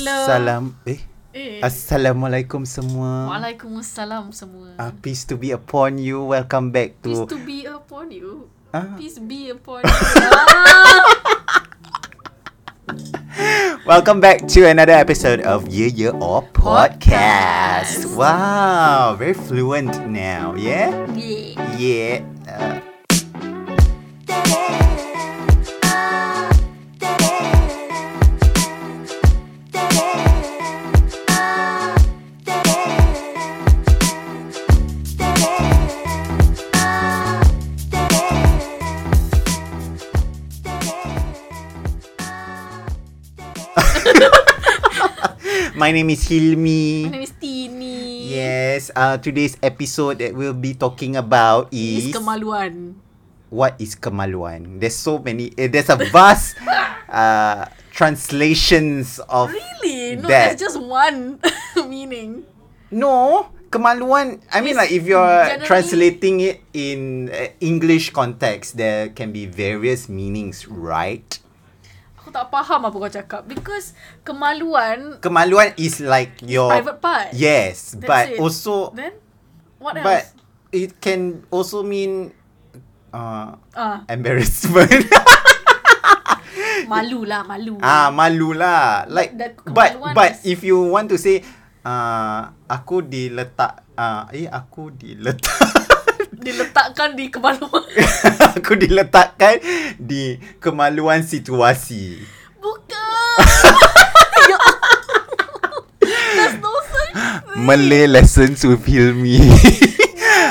Assalam eh Eh. Assalamualaikum semua. Waalaikumsalam semua. Uh, peace to be upon you. Welcome back Peace to to be upon you. Ah. Peace be upon you. Ah. Welcome back to another episode of Yeah Yeah Or Podcast. Podcast. Wow, very fluent now, yeah? yeah. Yeah. Uh, my name is Hilmi. My name is Tini. Yes, uh, today's episode that we'll be talking about Is is kemaluan. what is kemaluan? There's so many. Uh, there's a vast uh, translations of Really? No, that. that's just one meaning. no kemaluan. I mean, like if you're translating it in uh, English context, there can be various meanings, right? Aku tak faham apa kau cakap because kemaluan Kemaluan is like your private part. Yes, That's but it. also, Then what but else? it can also mean uh, Ah, embarrassment. malu lah, malu. Ah, malu lah. Like, The but but is- if you want to say, uh, aku diletak, uh, eh, aku diletak, Diletakkan di kemaluan. aku diletakkan di kemaluan situasi. Bukan. Ya no such thing. Malay lessons with Hilmi.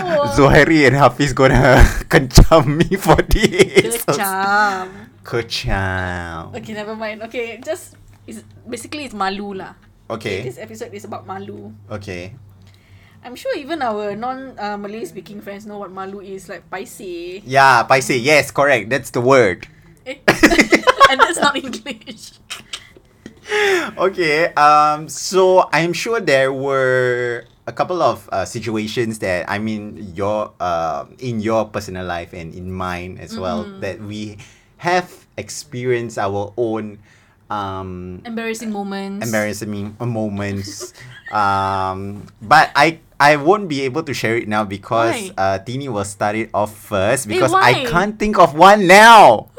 No. Zuhairi and Hafiz gonna kencam me for this. Kecam. Kecam. Okay, never mind. Okay, just it's basically it's malu lah. Okay. This episode is about malu. Okay. I'm sure even our non uh, Malay speaking friends know what malu is like paise. Yeah, paise. Yes, correct. That's the word. Eh? and that's not English. okay. Um. So I'm sure there were a couple of uh, situations that I mean your uh in your personal life and in mine as well that we have experienced our own um Embarrassing moments. embarrassing moments. um. But I. I won't be able to share it now because Why? uh, Tini will start it off first because why? I can't think of one now.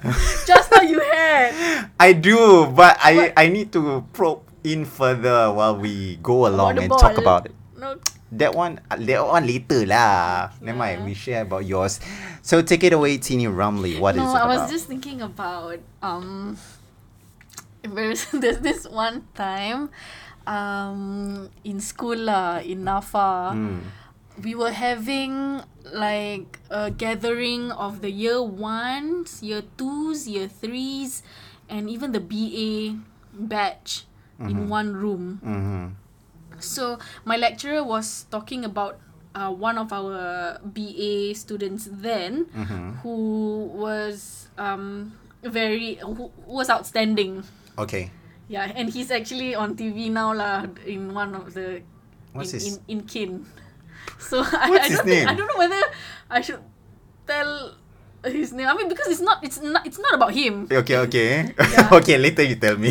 Just how you had. I do, but I What? I need to probe in further while we go along the and talk about it. No. That one, uh, that one later lah. Never mind, Yeah. we share about yours. So take it away, Teeny Rumley. What is no, it I was just thinking about um there's this one time um in school lah in NAFA Hmm. we were having like a gathering of the year ones, year twos, year threes, and even the BA batch in one room. Mm-hmm. So my lecturer was talking about uh, one of our BA students then, Mm-hmm. who was um very who was outstanding. Okay. Yeah, and he's actually on TV now lah in one of the What's in, his- in in kin. So I, What's I don't think, name? I don't know whether I should tell his name. I mean because it's not it's not it's not about him. Okay, okay. Yeah. okay, later you tell me.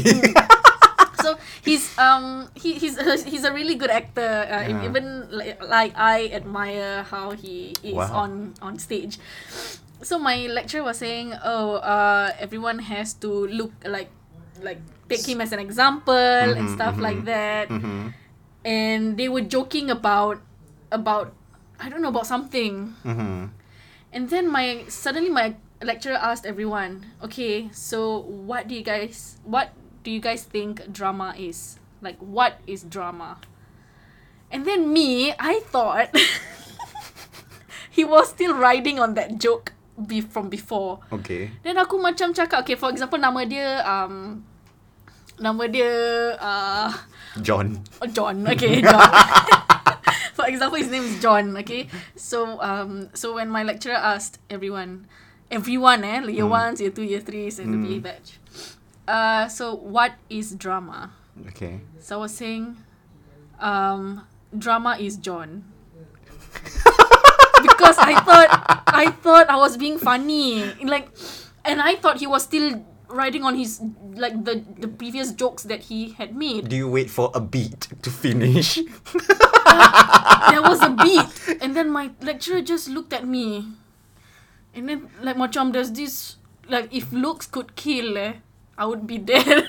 so he's um he he's he's a really good actor. Uh, Yeah. Even like, like I admire how he is Wow. on on stage. So my lecturer was saying, oh, uh, everyone has to look like like take him as an example and Mhm, stuff mhm. like that. mm-hmm. And they were joking about about I don't know about something. Mm-hmm. And then my suddenly my lecturer asked everyone, okay, so what do you guys what do you guys think drama is? Like what is drama? And then me, I thought he was still riding on that joke be from before. Okay. Then aku macam cakap, okay, for example nama dia um nama dia uh, John. Oh, John. Okay, John. For example, his name is John. Okay, so um, so when my lecturer asked everyone, everyone, eh, year ones, year two, year threes, and the BA batch, uh, so what is drama? Okay. So I was saying, um, drama is John. because I thought I thought I was being funny. Like and I thought he was still riding on his like the the previous jokes that he had made. Do you wait for a beat to finish? there was a beat, and then my lecturer just looked at me, and then like macam there's this like if looks could kill, eh, I would be dead.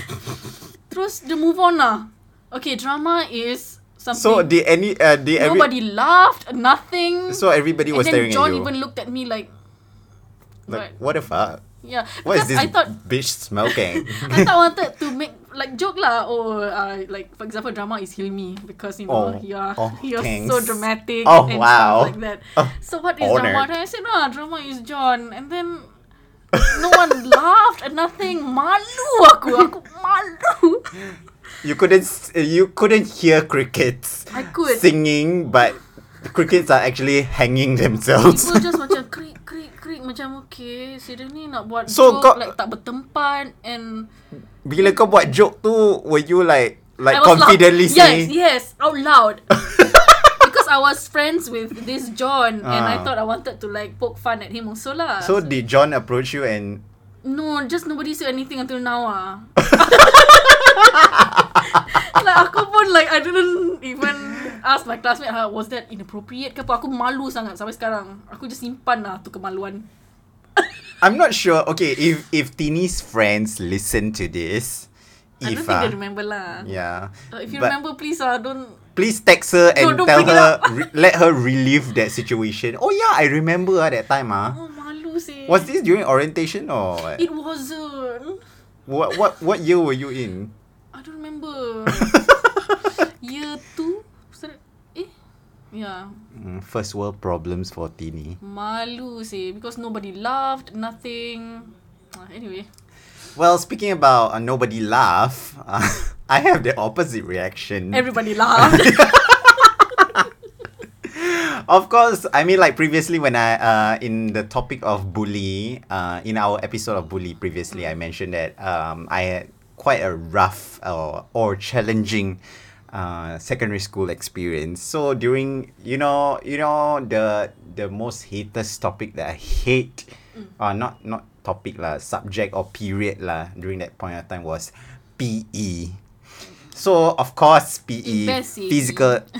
Terus the move on lah. Okay, drama is something. so did any uh, did every Nobody laughed, nothing. so everybody and was then staring John at you. John even looked at me like, like what? what the fuck? Yeah, What is this I thought bitch smoking? I thought I wanted to make like joke lah. Oh, uh, like for example, drama is Hilmi because you know Oh, you're oh, you're thanks. so dramatic Oh, and wow. stuff like that. Oh, so what is honored. drama? Then I said, no, drama is John, and then no one laughed and nothing. Malu aku, aku malu. you couldn't you couldn't hear crickets I could. singing, but crickets are actually hanging themselves. People just macam krik krik krik macam okay, dia ni nak buat So joke kau- like tak bertempat and Bila kau buat joke tu, were you like like confidently loud. saying? Yes, yes, out loud. because I was friends with this John and I Ah. thought I wanted to like poke fun at him also lah. So did John approach you and no, just nobody said anything until now ah. like aku pun like I didn't even ask my classmate ha, was that inappropriate ke apa. Aku malu sangat sampai sekarang. Aku just simpan lah tu kemaluan. I'm not sure. Okay, if if Tini's friends listen to this, I don't if think uh, they remember lah. yeah, Uh, if you but remember, please ah, don't. please text her and No, don't tell her, re- let her relive that situation. Oh yeah, I remember ah that time ah. Oh malu sih. Was this during orientation or what? It wasn't. what what what year were you in? I don't remember. Year two? Eh? Yeah. Mm, First world problems for Tini. Malu sih because nobody laughed, nothing. Ah, anyway. Well, speaking about uh, nobody laugh, uh, I have the opposite reaction. Everybody laughed. of course, I mean like previously when I uh in the topic of bully, uh in our episode of bully previously I mentioned that um I had quite a rough or or challenging uh secondary school experience. So during you know, you know the the most hatest topic that I hate uh not not topic lah, subject or period lah during that point of time was PE. So of course PE physical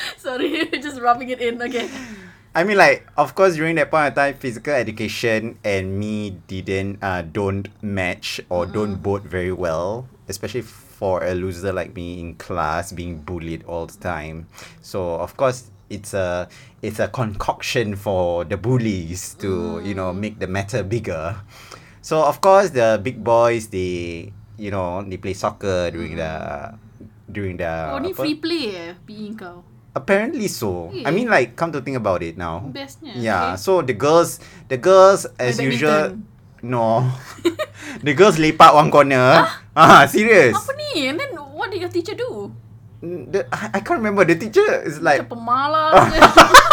Sorry, just rubbing it in. Okay. I mean, like, of course, during that point of time, physical education and me didn't, uh, don't match or don't bode very well, especially for a loser like me in class, being bullied all the time. So, of course, it's a, it's a concoction for the bullies to, you know, make the matter bigger. So, of course, the big boys, they, you know, they play soccer during the, during the. oh, ni free play eh, PE kau. Apparently so. I mean, like, come to think about it now. Bestnya. Yeah. So the girls, the girls as usual. No. the girls lepak one corner. Ah, serious. Apa ni? And then what did your teacher do? The, I, I can't remember. The teacher is like, pemalas.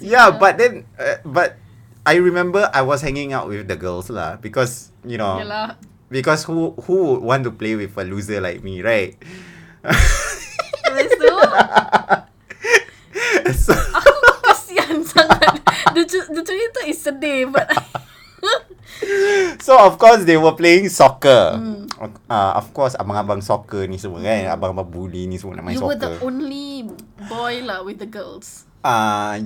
Yeah, but then, uh, but I remember I was hanging out with the girls lah because you know Yalah. because who who would want to play with a loser like me, right? So, aku kesian sangat. The, the cerita is sedih but so of course they were playing soccer. Uh, of course abang-abang soccer ni semua kan, abang-abang bully ni semua nak main you were soccer. the only boy lah with the girls. Uh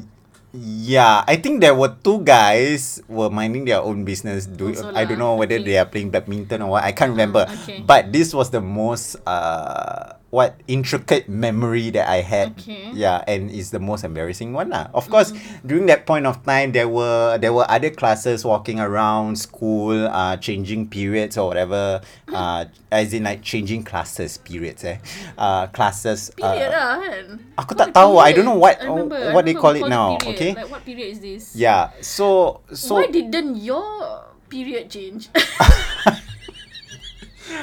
yeah, I think there were two guys were minding their own business. Do Also I don't lah, know whether okay. they are playing badminton or what. I can't remember. okay. But this was the most uh what intricate memory that I had. Okay. Yeah, and it's the most embarrassing one lah. Of course, during that point of time, there were there were other classes walking around school, uh, changing periods or whatever. Uh, as in like changing classes periods eh. Uh, classes. Period uh, lah kan. aku What tak tahu. I don't know what- remember, what they call it now, period. okay? Like what period is this? Yeah. So so Why didn't your period change?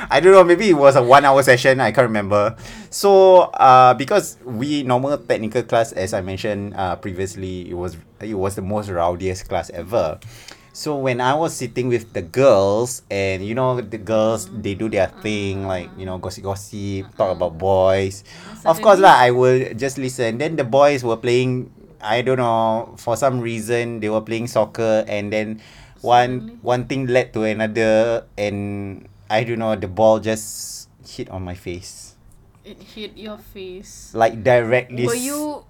I don't know. Maybe it was a one hour session. I can't remember. So uh, because we normal technical class, as I mentioned uh, previously, it was it was the most rowdiest class ever. So when I was sitting with the girls, and you know the girls, they do their thing like you know gossip gossip, talk about boys. Of course lah, I will just listen. Then the boys were playing I don't know for some reason they were playing soccer and then one one thing led to another and I don't know the ball just hit on my face It hit your face. like directly. Were you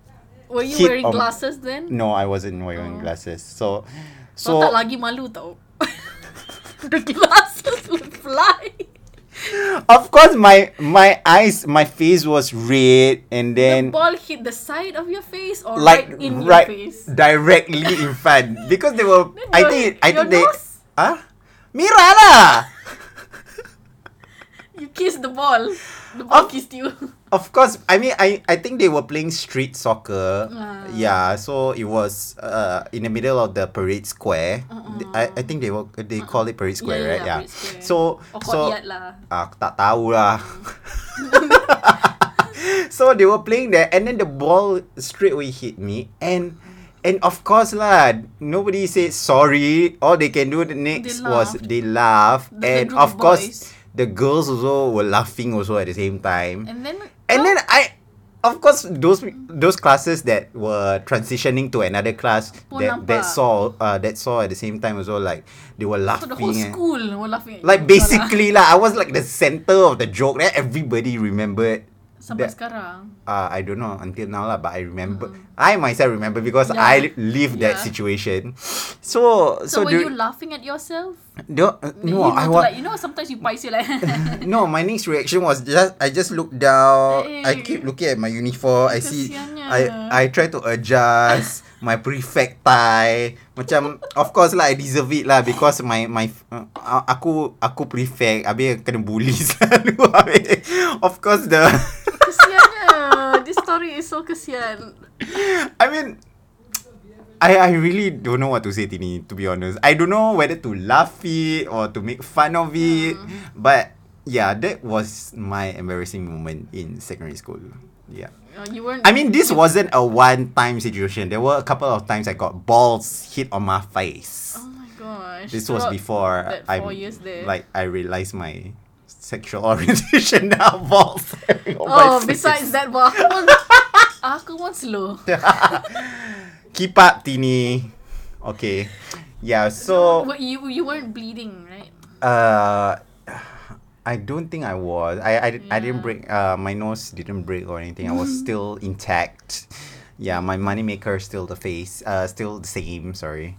were you wearing on- glasses then? No, I wasn't wearing Oh. glasses. So So, tak lagi malu tau. the glasses would fly. of course my my eyes my face was red and then the ball hit the side of your face or like right in right your face. directly in front because they were Then I think I think they ah Mira lah You kissed the ball. The ball Of- kissed you. Of course, I mean, I, I think they were playing street soccer. Ah. Yeah, so it was uh in the middle of the parade square. Th- I, I think they were they call it parade square, right? Yeah. Parade Square. So or so lah. ah, tak tahu lah. so they were playing there, and then the ball straight away hit me, and and of course lah, nobody said sorry. All they can do the next was they laugh, The- and of course. The girls also were laughing also at the same time. And then And then I, of course, those those classes that were transitioning to another class that that saw uh, that saw at the same time also like they were laughing. so the whole school were laughing. like basically lah, I was like the center of the joke. Then everybody remembered. Sampai that- sekarang. Uh, I don't know until now lah, but I remember. I myself remember because Mm. Yeah. I lived that situation. So So, so, were the, you laughing at yourself? no, uh, You no, know, I was like you know sometimes you pies you like no, my next reaction was just I just look down. I Eh. keep looking at my uniform. I see. I I try to adjust my prefect tie. Macam of course lah I deserve it lah because my my uh, aku aku prefect habis kena bully selalu. Habis, of course the story is so kesian. I mean I I really don't know what to say Tini to be honest. I don't know whether to laugh it or to make fun of it. But yeah, that was my embarrassing moment in secondary school. Yeah. Uh, you weren't. I mean this wasn't a one time situation. There were a couple of times I got balls hit on my face. Oh my gosh. This was Throughout before I four years there. like I realized my sexual orientation now balls. Oh, besides that, pun, aku pun slow. Keep up, Tini. Okay. Yeah, so you you weren't bleeding, right? uh I don't think I was. I I, I didn't break uh my nose didn't break or anything. I was still intact. Yeah, my moneymaker is still the face. Uh still the same, sorry.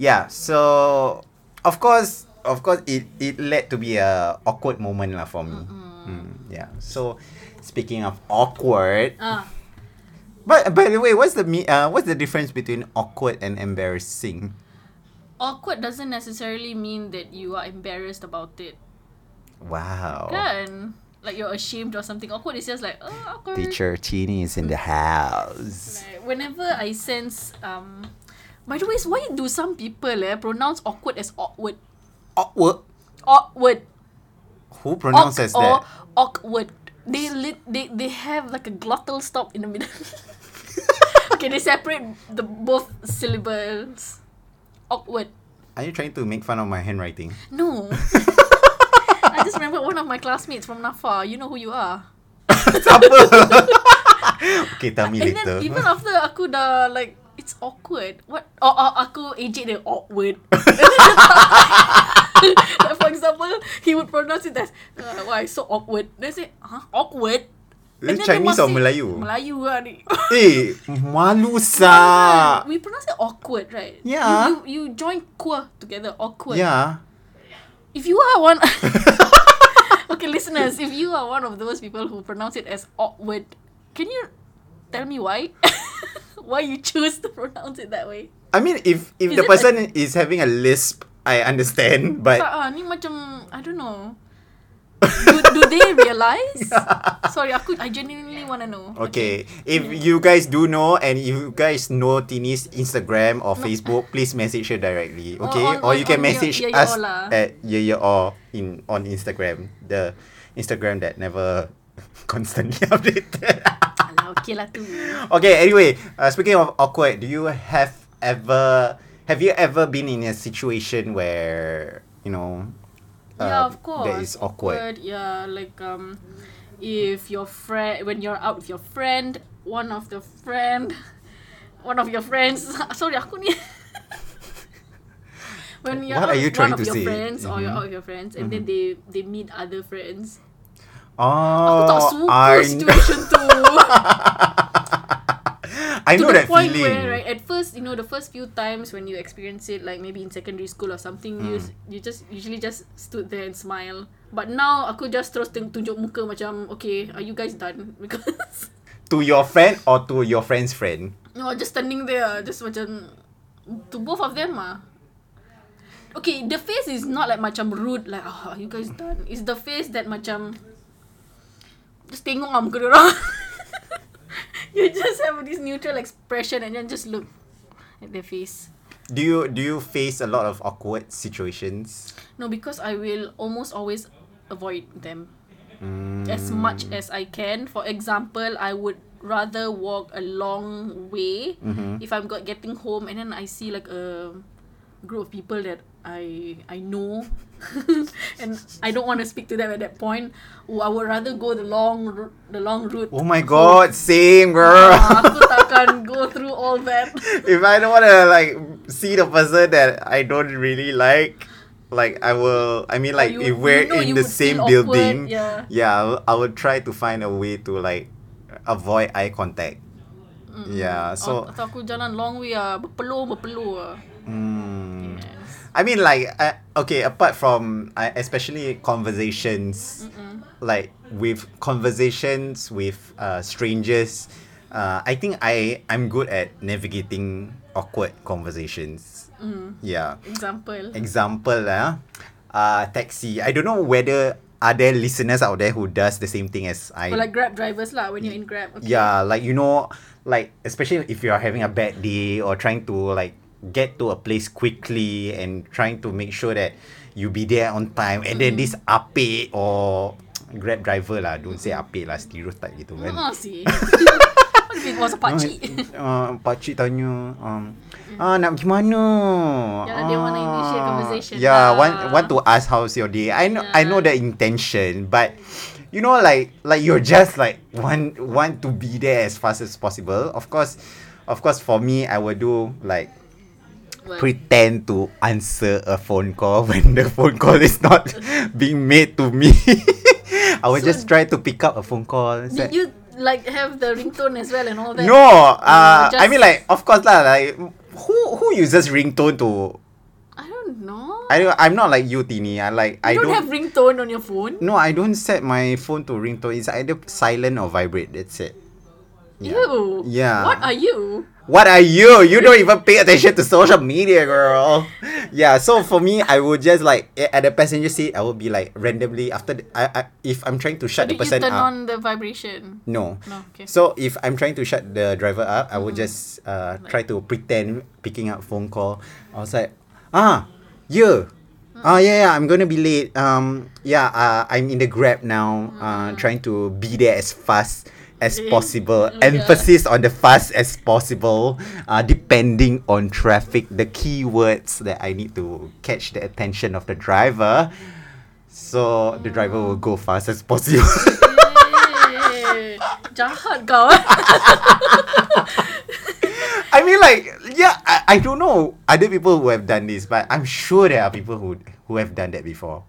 Yeah, so of course of course it it led to be a awkward moment lah for me. Mm, yeah. So speaking of awkward, Ah, but by the way, what's the me uh what's the difference between awkward and embarrassing? awkward doesn't necessarily mean that you are embarrassed about it. Wow. Kan? Like you're ashamed or something. Awkward is just like, oh, awkward. Teacher Tini is in the house. Like, whenever I sense, um, by the way, why do some people eh, pronounce awkward as awkward? Awkward. Awkward. Who pronounces Awk or that? awkward. They lit, they they have like a glottal stop in the middle. okay, they separate the both syllables. Awkward. Are you trying to make fun of my handwriting? No. I just remember one of my classmates from Nafa. You know who you are. Siapa? okay, tell me And then later. even after aku dah like it's awkward. What? Oh, oh aku ejek dia awkward. Like for example, he would pronounce it as uh, why so awkward. Then say, huh, awkward. This Chinese or Melayu? Melayu lah ni. eh, malu sa. we pronounce it awkward, right? Yeah. You, you, you join qua together, awkward. Yeah. If you are one Okay, listeners, if you are one of those people who pronounce it as awkward, can you tell me why? why you choose to pronounce it that way? I mean, if if Is the person is having a lisp, I understand. But Tak ah, ni macam I don't know. Do, do they realize? Sorry, aku I genuinely want to know. okay, if you guys do know and you guys know Tini's Instagram or Facebook, please message her directly. Or Okay, on- or you on- can on message us lah. at yeah or in on Instagram, the Instagram that never constantly updated. Alah, okay lah tu. okay, anyway, uh, speaking of awkward, do you have ever have you ever been in a situation where you know yeah, uh, of course. that is awkward? Yeah, like um, if your friend when you're out with your friend, one of the friend one of your friends. Sorry, aku ni. when you're What out are you with trying one of to your say? friends or you're Mhm. out with your friends and then they they meet other friends. Oh, Aku tak suka I, situation tu. I to know the that point feeling. where right at first you know the first few times when you experience it like maybe in secondary school or something you Hmm. you just usually just stood there and smile but now aku just terus teng- tunjuk muka macam okay are you guys done because To your friend or to your friend's friend? no just standing there just macam to both of them ah okay the face is not like macam rude like oh, are you guys done it's the face that macam just tengok lah muka orang you just have this neutral expression and then just look at their face Do you do you face a lot of awkward situations? No, because I will almost always avoid them Mm. as much as I can. For example, I would rather walk a long way Mhm. if I'm got getting home and then I see like a group of people that I I know and I don't want to speak to them at that point. Oh, I would rather go the long the long route. Oh my god, same girl. Ah, aku takkan go through all that. if I don't want to like see the person that I don't really like, like I will. I mean, like you- if we're you know in the same building, awkward, yeah. yeah, I will, I will try to find a way to like avoid eye contact. Yeah, so atau aku jalan long way ah, berpeluh berpeluh ah. mm, Yes. I mean, like uh, okay, apart from uh, especially conversations, like with conversations with uh, strangers, uh, I think I I'm good at navigating awkward conversations. Mm. Yeah. Example. Example lah, uh, taxi. I don't know whether are there listeners out there who does the same thing as I. Or like Grab drivers lah when you're in Grab. Okay. Yeah, like you know, like especially if you are having a bad day or trying to like get to a place quickly and trying to make sure that you be there on time and then this ape or grab driver lah don't say ape lah stereotype gitu kan Ah, sih. If it was a pakcik? uh, pakcik tanya um, ah nak pergi mana Yeah, they wanna initiate conversation yeah lah. want want to ask how's your day I know I know the intention but you know like like you're just like want want to be there as fast as possible of course of course for me I will do like? Pretend to answer a phone call when the phone call is not being made to me I will So- just try to pick up a phone call Did you like have the ringtone as well and all that? no, uh, I mean like of course lah. Like who who uses ringtone to? I don't know. I don't, I'm not like you, Tini. I like I don't, don't. have ringtone on your phone. no, I don't set my phone to ringtone. It's either silent or vibrate. That's it. Yeah. Ew. Yeah. What are you? What are you? You don't even pay attention to social media, girl. Yeah, so for me, I would just like at the passenger seat, I would be like randomly after the, I, I if I'm trying to shut the Did you turn up. on the vibration? No. No. Okay. So if I'm trying to shut the driver up, I would Mm-hmm. just uh, try to pretend picking up phone call. I was like, ah, you. Mm. Ah yeah, yeah, I'm gonna be late. Um yeah, uh, I'm in the grab now. Uh, trying to be there as fast as possible. Emphasis on the fast as possible. Uh, depending on traffic, the keywords that I need to catch the attention of the driver. So the driver will go fast as possible. Jahat kau. I mean, like, yeah, I, I don't know other people who have done this, but I'm sure there are people who who have done that before.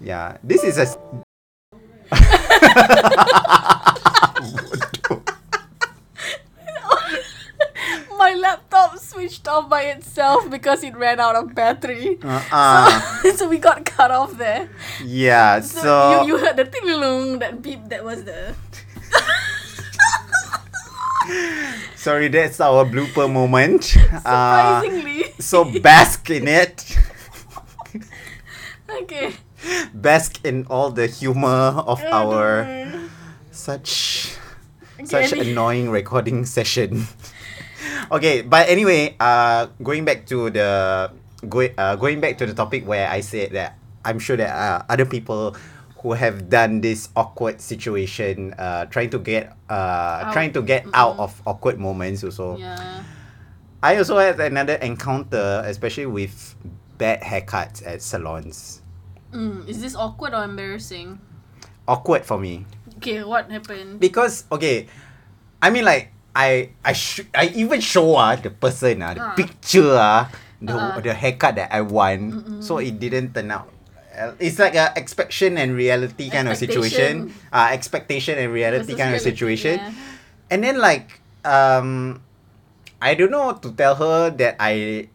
Yeah, this is a. s- My laptop switched off by itself because it ran out of battery. Uh-uh. So, so we got cut off there. Yeah, So, so. you, you heard the ting that beep that was the sorry, that's our blooper moment. Uh, surprisingly. so bask in it. okay. Bask in all the humor of our such Okay, such annoying recording session. Okay, but anyway, uh, going back to the going uh, going back to the topic where I said that I'm sure that uh, other people who have done this awkward situation, uh, trying to get uh, Out. trying to get out of awkward moments also. Yeah. I also had another encounter, especially with bad haircuts at salons. Mm, is this awkward or embarrassing? Awkward for me. Okay, what happened? because okay i mean like I I sh- I even show ah the person ah the Ah. picture ah the Ah. the haircut that I want. So it didn't turn out. Uh, It's like a expectation and reality kind of situation. Uh, expectation and reality Versus kind of reality, situation. yeah. And then like um I don't know to tell her that I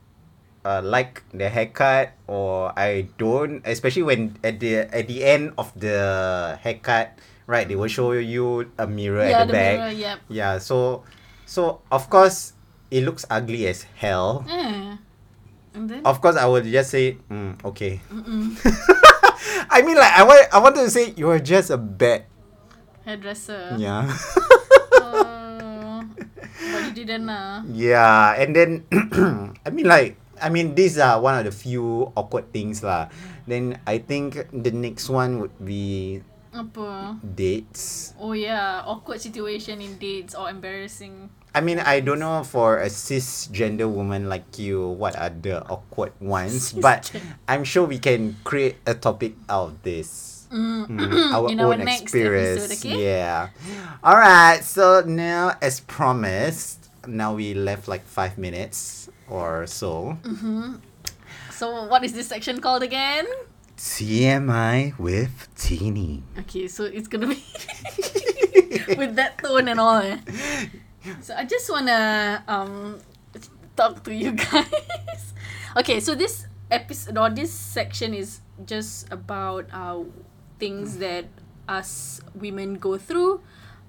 uh, like the haircut or I don't especially when at the at the end of the haircut right they will show you a mirror Yeah, at the, the back mirror, yep. yeah so so of course it looks ugly as hell. And then of course I would just say mm, okay I mean like I want I wanted to say you're just a bad hairdresser. yeah Oh, but you didn't uh. Yeah, and then I mean like I mean these are one of the few awkward things lah. Then I think the next one would be Apa? dates. Oh yeah, awkward situation in dates or embarrassing. I mean I don't know for a cisgender woman like you what are the awkward ones, but I'm sure we can create a topic out of this. Mm, our In our own next experience. episode, okay? Yeah. All right. So now, as promised, now we left like five minutes or so. So what is this section called again? TMI with Tini. Okay, so it's gonna be with that tone and all. Eh? So I just wanna um talk to you guys. okay, so this episode or this section is just about uh things that us women go through.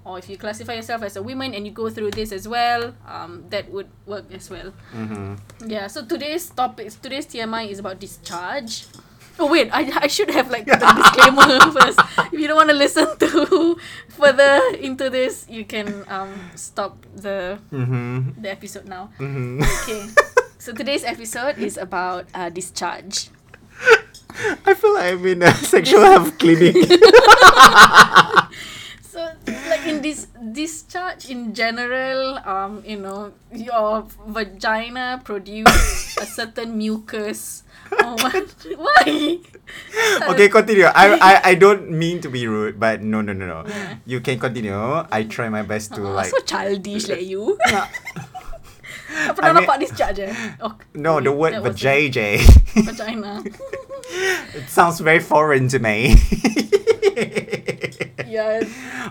Or if you classify yourself as a woman and you go through this as well, um, that would work as well. Mm-hmm. Yeah, so today's topic, today's TMI is about discharge. Oh wait, I, I should have like the disclaimer first. If you don't want to listen to further into this, you can um stop the Mm-hmm. the episode now. Mm-hmm. Okay. So today's episode is about uh, discharge. I feel like I'm in a sexual health clinic. Discharge in general, um, you know, your vagina produce a certain mucus. Oh, what? Why? okay, continue. I, I I don't mean to be rude, but no no no no. Yeah. You can continue. I try my best to Oh, like. so childish like you. Pernah I mean- nampak discharge? Oh, No, the word was it. vajayjay. Vagina. it sounds very foreign to me. yeah.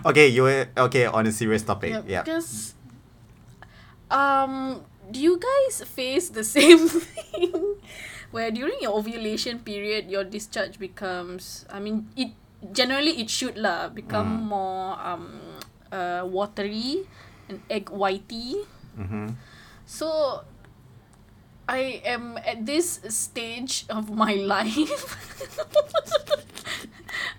okay, you were okay on a serious topic. yeah. Yeah. Because, um, do you guys face the same thing? Where during your ovulation period, your discharge becomes, I mean, it generally it should lah become more um uh watery and egg whitey. Mm-hmm. So I am at this stage of my life.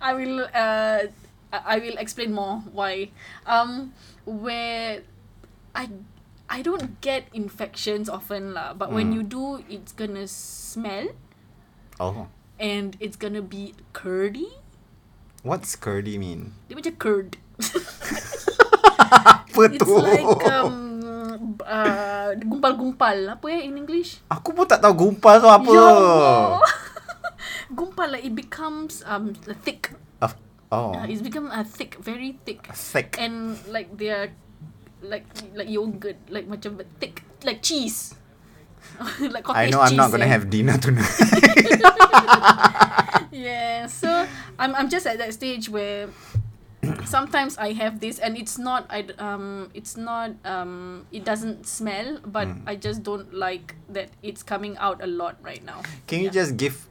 I will uh I will explain more why. Um where I I don't get infections often lah, but when Mm. you do it's gonna smell Oh, and it's gonna be curdy. what's curdy mean? Dia macam curd. Apa It's tu? like um uh, gumpal-gumpal. Apa ya in English? Aku pun tak tahu gumpal tu apa. Ya Allah. Gumpal like it becomes um thick. Of- oh, Uh, it's become uh, thick, very thick, thick. and like they're like like yogurt, like macam thick, like cheese. like I cottage know I'm cheese. not gonna eh. have dinner tonight. Yeah, so I'm I'm just at that stage where sometimes I have this and it's not I um it's not um it doesn't smell but Mm. I just don't like that it's coming out a lot right now. Can you Yeah. just give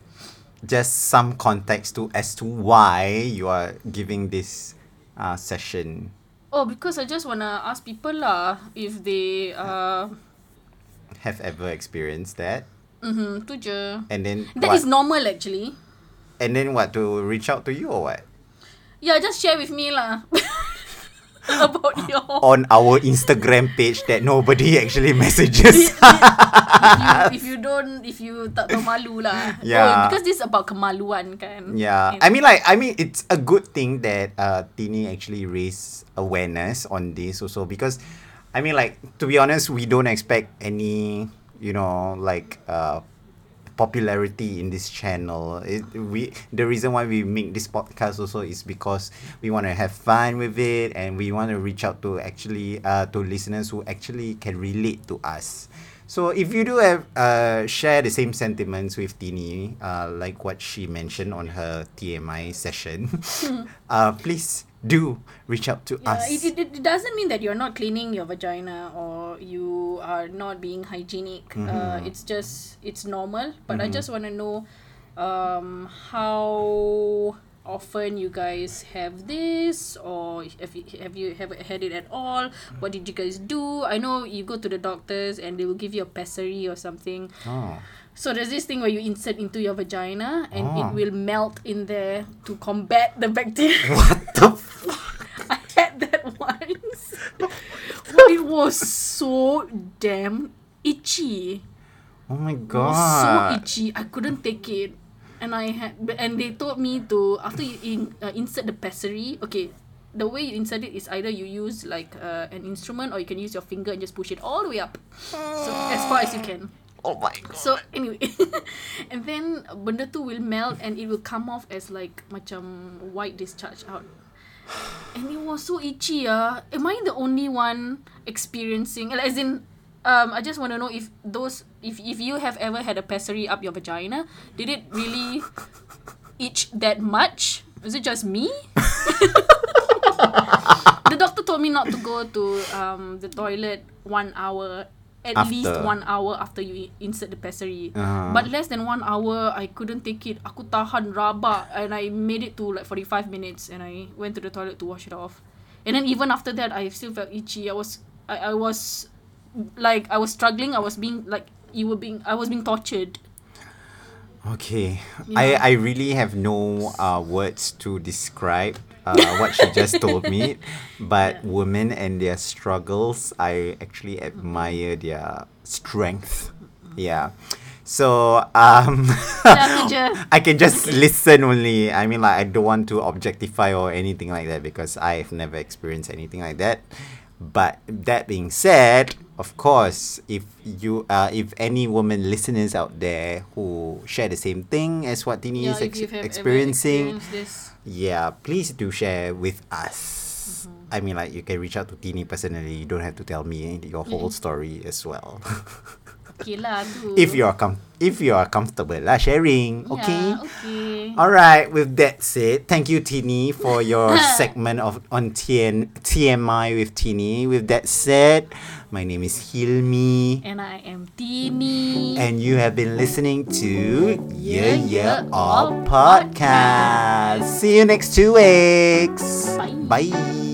just some context to as to why you are giving this uh, session? Oh, because I just wanna ask people lah if they uh Have ever experienced that? mhm tu je. And then That what? is normal actually. and then what to reach out to you or what? Yeah, just share with me lah about your On our Instagram page that nobody actually messages. if you if you don't if you tak tahu malu lah. Yeah. Oh, because this is about kemaluan kan. Yeah, And- I mean, like, I mean, it's a good thing that uh, Tini actually raised awareness on this also because, I mean, like, to be honest, we don't expect any, you know, like, uh, popularity in this channel. It, we the reason why we make this podcast also is because we want to have fun with it and we want to reach out to actually uh, to listeners who actually can relate to us. So if you do have uh, share the same sentiments with Tini, uh, like what she mentioned on her TMI session, uh, please do reach out to Yeah, us. it, it, it doesn't mean that you're not cleaning your vagina or you are not being hygienic. Mm-hmm. Uh, it's just it's normal. But I just want to know um, how often you guys have this or if you, have you have had it at all what did you guys do i know you go to the doctors and they will give you a pessary or something oh. So there's this thing where you insert into your vagina and it Oh. will melt in there to combat the bacteria What the fuck? I had that once. oh, it was so damn itchy. Oh my It was so itchy. I couldn't take it. And I had and they told me to after you in, uh, insert the pessary, okay, the way you insert it is either you use like uh, an instrument or you can use your finger and just push it all the way up. So as far as you can. Oh my god. So anyway, and then benda tu will melt and it will come off as like macam white discharge out. And it was so itchy ah. Am I the only one experiencing as in um I just want to know if those if if you have ever had a pessary up your vagina, did it really itch that much? Is it just me? the doctor told me not to go to um the toilet one hour at least After. one hour after you insert the pessary. Uh-huh. But less than one hour, I couldn't take it. Aku tahan rabak and I made it to like 45 minutes and I went to the toilet to wash it off. And then even after that, I still felt itchy. I was, I, I was, like, I was struggling. I was being, like, you were being, I was being tortured. Okay. Yeah. I, I really have no uh, words to describe uh, what she just told me. But women and their struggles, I actually admire their strength. Yeah. So um Dah tu je. I can just listen only. I mean like I don't want to objectify or anything like that because I've never experienced anything like that. But that being said, of course, if you uh if any woman listeners out there who share the same thing as what Tini Yeah, is ex- you have ever experiencing, yeah, please do share with us. I mean, like you can reach out to Tini personally. You don't have to tell me your whole story as well. Okay lah tu. if you are com- if you are comfortable lah sharing, okay. Okay. All right. With that said, thank you, Tini, for your segment of on TN, TMI with Tini. With that said, my name is Hilmi, And I am Tini. and you have been listening to Yeah Yeah Yeah All All Podcast. See you next two weeks. Bye. Bye.